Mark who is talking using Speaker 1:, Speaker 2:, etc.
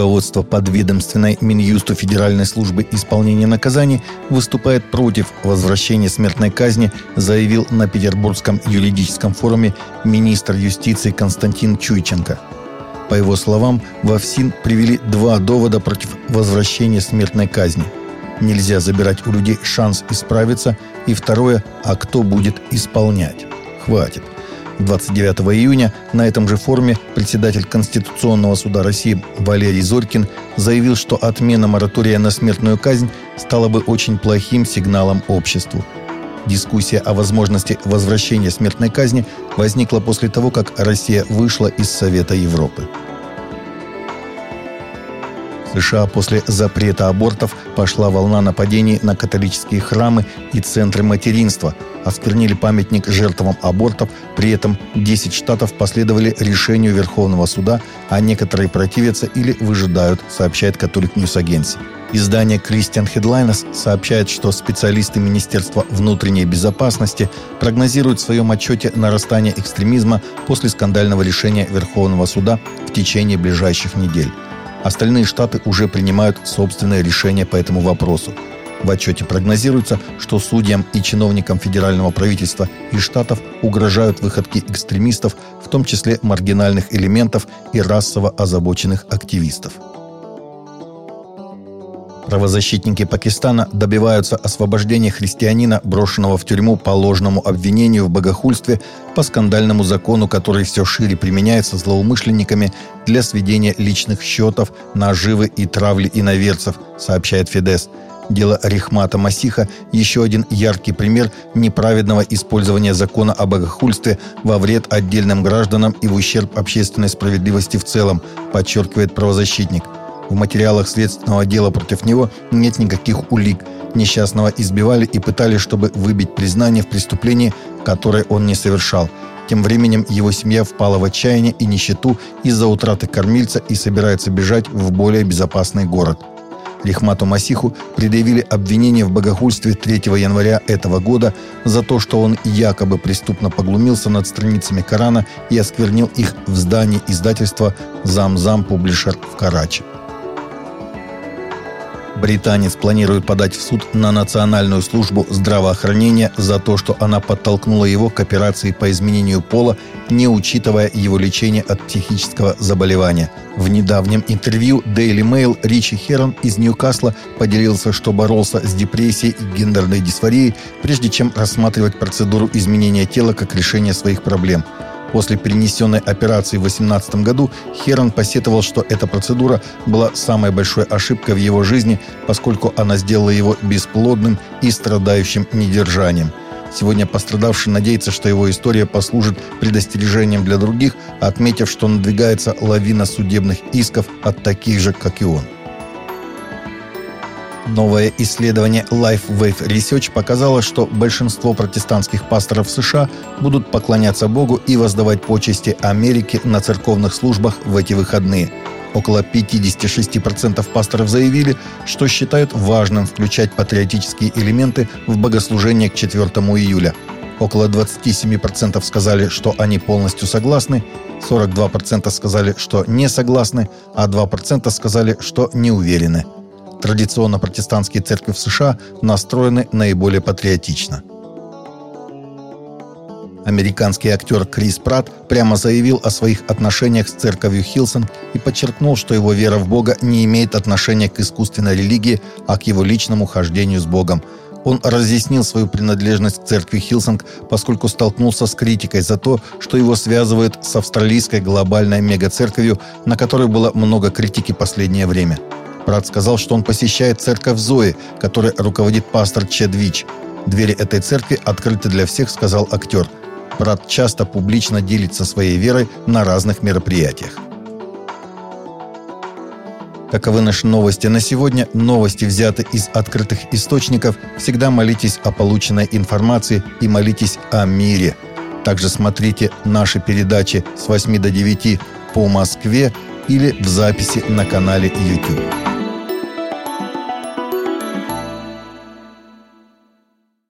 Speaker 1: Руководство подведомственной Минюсту Федеральной службы исполнения наказаний выступает против возвращения смертной казни, заявил на Петербургском юридическом форуме министр юстиции Константин Чуйченко. По его словам, во ФСИН привели два довода против возвращения смертной казни. Нельзя забирать у людей шанс исправиться, и второе, а кто будет исполнять. Хватит. 29 июня на этом же форуме председатель Конституционного суда России Валерий Зорькин заявил, что отмена моратория на смертную казнь стала бы очень плохим сигналом обществу. Дискуссия о возможности возвращения смертной казни возникла после того, как Россия вышла из Совета Европы. США после запрета абортов пошла волна нападений на католические храмы и центры материнства. Осквернили памятник жертвам абортов. При этом 10 штатов последовали решению Верховного суда, а некоторые противятся или выжидают, сообщает Catholic News Agency. Издание Christian Headlines сообщает, что специалисты Министерства внутренней безопасности прогнозируют в своем отчете нарастание экстремизма после скандального решения Верховного суда в течение ближайших недель. Остальные штаты уже принимают собственные решения по этому вопросу. В отчете прогнозируется, что судьям и чиновникам федерального правительства и штатов угрожают выходки экстремистов, в том числе маргинальных элементов и расово озабоченных активистов. Правозащитники Пакистана добиваются освобождения христианина, брошенного в тюрьму по ложному обвинению в богохульстве по скандальному закону, который все шире применяется злоумышленниками для сведения личных счетов, наживы и травли иноверцев, сообщает Фидес. Дело Рихмата Масиха – еще один яркий пример неправедного использования закона о богохульстве во вред отдельным гражданам и в ущерб общественной справедливости в целом, подчеркивает правозащитник – в материалах следственного дела против него нет никаких улик. Несчастного избивали и пытали, чтобы выбить признание в преступлении, которое он не совершал. Тем временем его семья впала в отчаяние и нищету из-за утраты кормильца и собирается бежать в более безопасный город. Рихмату Масиху предъявили обвинение в богохульстве 3 января этого года за то, что он якобы преступно поглумился над страницами Корана и осквернил их в здании издательства «Зам-Зам Публишер» в Карачи. Британец планирует подать в суд на Национальную службу здравоохранения за то, что она подтолкнула его к операции по изменению пола, не учитывая его лечение от психического заболевания. В недавнем интервью Daily Mail Ричи Херон из Ньюкасла поделился, что боролся с депрессией и гендерной дисфорией, прежде чем рассматривать процедуру изменения тела как решение своих проблем – После перенесенной операции в 2018 году Херон посетовал, что эта процедура была самой большой ошибкой в его жизни, поскольку она сделала его бесплодным и страдающим недержанием. Сегодня пострадавший надеется, что его история послужит предостережением для других, отметив, что надвигается лавина судебных исков от таких же, как и он. Новое исследование LifeWave Research показало, что большинство протестантских пасторов США будут поклоняться Богу и воздавать почести Америке на церковных службах в эти выходные. Около 56% пасторов заявили, что считают важным включать патриотические элементы в богослужение к 4 июля. Около 27% сказали, что они полностью согласны, 42% сказали, что не согласны, а 2% сказали, что не уверены – Традиционно протестантские церкви в США настроены наиболее патриотично. Американский актер Крис Пратт прямо заявил о своих отношениях с церковью Hillsong и подчеркнул, что его вера в Бога не имеет отношения к искусственной религии, а к его личному хождению с Богом. Он разъяснил свою принадлежность к церкви Hillsong, поскольку столкнулся с критикой за то, что его связывают с австралийской глобальной мегацерковью, на которой было много критики последнее время – Брат сказал, что он посещает церковь Зои, которой руководит пастор Чед Вич. Двери этой церкви открыты для всех, сказал актер. Брат часто публично делится своей верой на разных мероприятиях. Таковы наши новости на сегодня. Новости взяты из открытых источников. Всегда молитесь о полученной информации и молитесь о мире. Также смотрите наши передачи с 8 до 9 по Москве или в записи на канале YouTube.